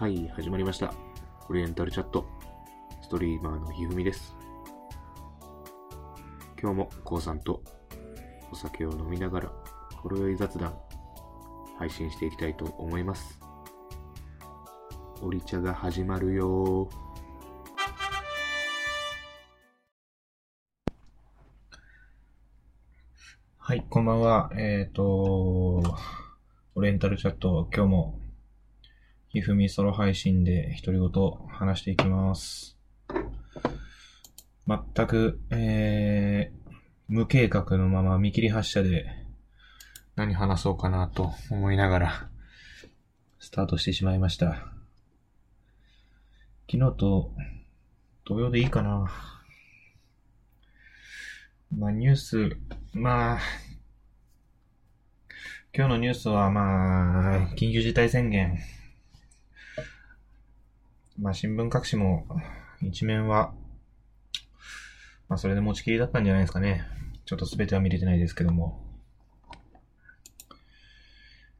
はい、始まりました。オリエンタルチャット。ストリーマーのひふみです。今日もこうさんとお酒を飲みながら、ほろ酔い雑談、配信していきたいと思います。オリ茶が始まるよ。はい、こんばんは。えっ、と、オリエンタルチャット、今日も、ひふみソロ配信で独り言話していきます。全く、えー、無計画のまま見切り発車で何話そうかなと思いながらスタートしてしまいました。昨日と同様でいいかな。まあニュース、まあ、今日のニュースはまあ、緊急事態宣言。まあ新聞各紙も一面は、まあそれで持ちきりだったんじゃないですかね。ちょっと全ては見れてないですけども。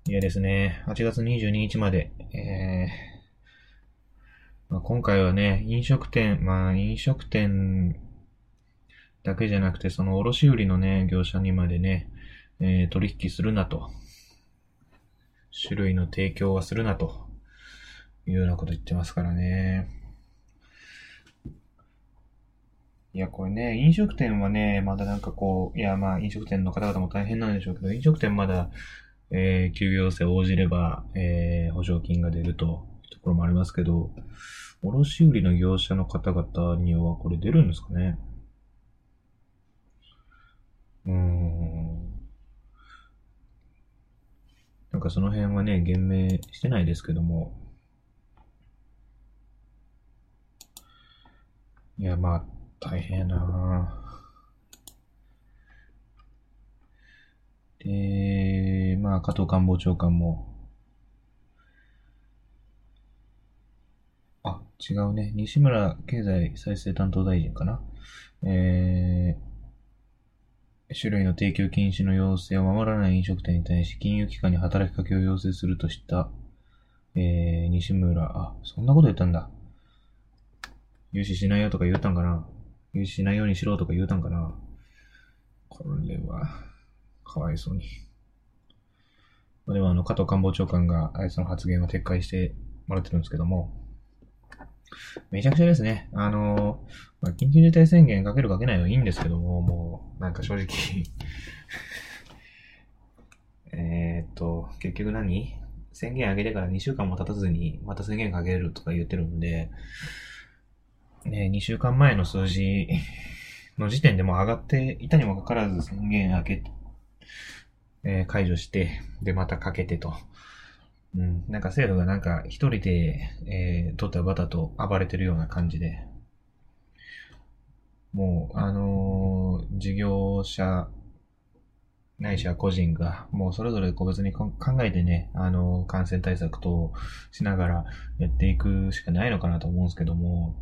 いやですね、8月22日まで、えーまあ、今回はね、飲食店、まあ飲食店だけじゃなくて、その卸売のね、業者にまでね、えー取引するなと。種類の提供はするなと。いうようなこと言ってますからね。いや、これね、飲食店はね、まだなんかこう、いや、まあ、飲食店の方々も大変なんでしょうけど、飲食店まだ、えー休業要請を応じれば、えー保証金が出るというところもありますけど、卸売の業者の方々にはこれ出るんですかねうーん。なんかその辺はね、言明してないですけども。いや、まあ、大変やなで、まあ、加藤官房長官も、あ、違うね。西村経済再生担当大臣かな。えー、種類の提供禁止の要請を守らない飲食店に対し、金融機関に働きかけを要請するとした、えー、西村、あ、そんなこと言ったんだ。融資しないよとか言うたんかな。融資しないようにしろとか言うたんかな。これは、かわいそうに。まあでもあの、加藤官房長官があいつの発言を撤回してもらってるんですけども、めちゃくちゃですね。あの、まあ、緊急事態宣言かけるかけないはいいんですけども、もう、なんか正直。えっと、結局何？宣言上げてから2週間も経たずに、また宣言かけるとか言ってるんで、ね、2週間前の数字の時点でも上がっていたにもかかわらず宣言明け、えー解除して、で、またかけてと。うん、なんか政府がなんか一人で、えー、ドタバタと暴れてるような感じで、もう、あのー事業者、ないしは個人が、もうそれぞれ個別に考えてね、あのー感染対策としながらやっていくしかないのかなと思うんですけども、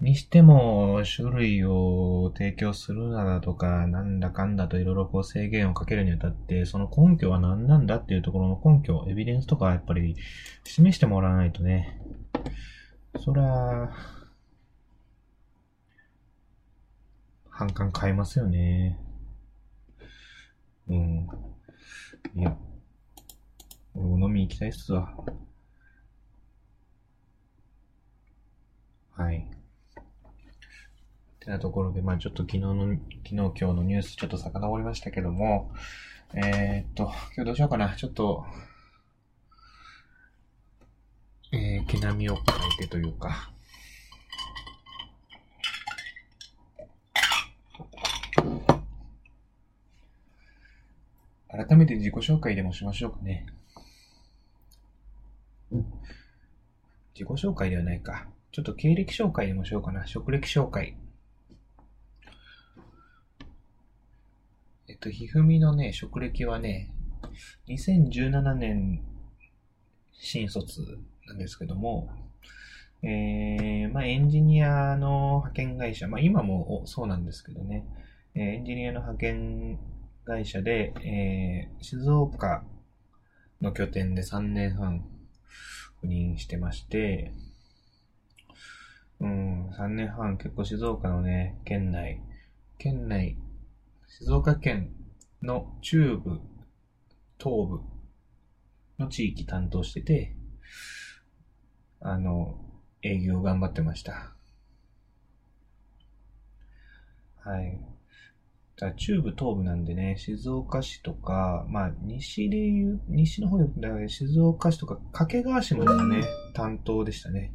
にしても、種類を提供するなだとか、なんだかんだといろいろこう制限をかけるにあたって、その根拠は何なんだっていうところの根拠、エビデンスとかはやっぱり示してもらわないとね、そら、反感買えますよね。うん。いや、俺も飲みに行きたいっすわ。はい。ってなところで、まあちょっと昨日の、昨日今日のニュースちょっと遡りましたけども、えー、っと、今日どうしようかな。ちょっと、えー、毛並みを変えてというか、改めて自己紹介でもしましょうかね。自己紹介ではないか。ちょっと経歴紹介でもしようかな。職歴紹介。えっと、ひふみのね、職歴はね、2017年新卒なんですけども、えー、まあエンジニアの派遣会社、まあ今もそうなんですけどね、えーエンジニアの派遣会社で、えー静岡の拠点で3年半赴任してまして、うん、3年半結構静岡のね、県内、県内、静岡県の中部、東部の地域担当してて、あの、営業頑張ってました。はい。だ中部、東部なんでね、静岡市とか、まあ、西で言う、西の方で静岡市とか、掛川市もね、担当でしたね。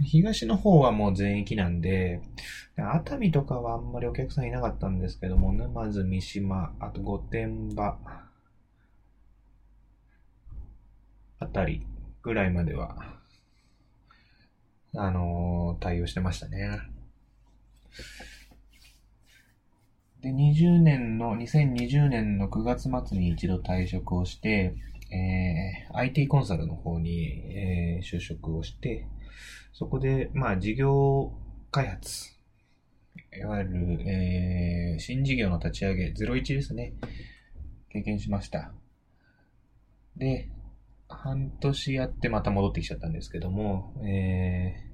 東の方はもう全域なんで、熱海とかはあんまりお客さんいなかったんですけども、沼津、三島、あと御殿場、あたりぐらいまでは、あのー対応してましたね。で、20年の、2020年の9月末に一度退職をして、えー IT コンサルの方に、えー就職をして、そこで、まあ、事業開発、いわゆる、えー新事業の立ち上げ、01ですね、経験しました。で、半年やってまた戻ってきちゃったんですけども、えー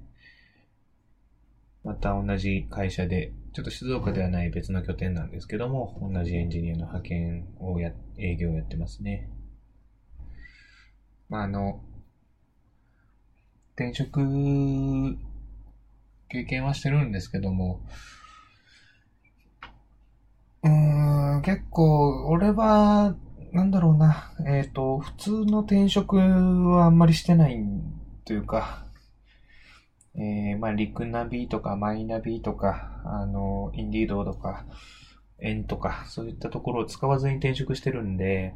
また同じ会社で、ちょっと静岡ではない別の拠点なんですけども、同じエンジニアの派遣をや、営業をやってますね。まあ、あの、転職経験はしてるんですけども、うーん、結構、俺は、なんだろうな、えっ、と、普通の転職はあんまりしてないというか、えー、まあ、リクナビとか、マイナビとか、あの、インディードとか、エンとか、そういったところを使わずに転職してるんで、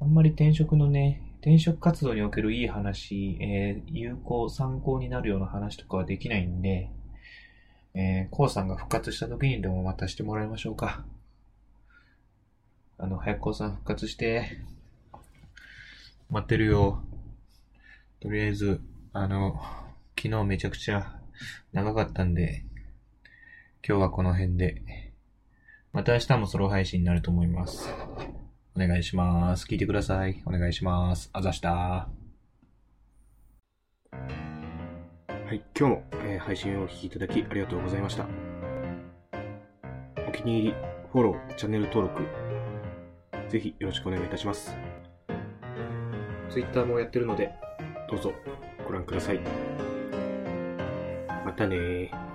あんまり転職のね、転職活動におけるいい話、えー有効、参考になるような話とかはできないんで、えー、コウさんが復活した時にでもまたしてもらいましょうか。あの、早くコウさん復活して。待ってるよ。とりあえず、あの、昨日めちゃくちゃ長かったんで、今日はこの辺で。また明日もソロ配信になると思います。お願いします。聞いてください。お願いします。あざした。はい、今日も、えー配信をお聞きいただきありがとうございました。お気に入り、フォロー、チャンネル登録、ぜひよろしくお願いいたします。Twitter もやってるので、どうぞご覧ください。またね。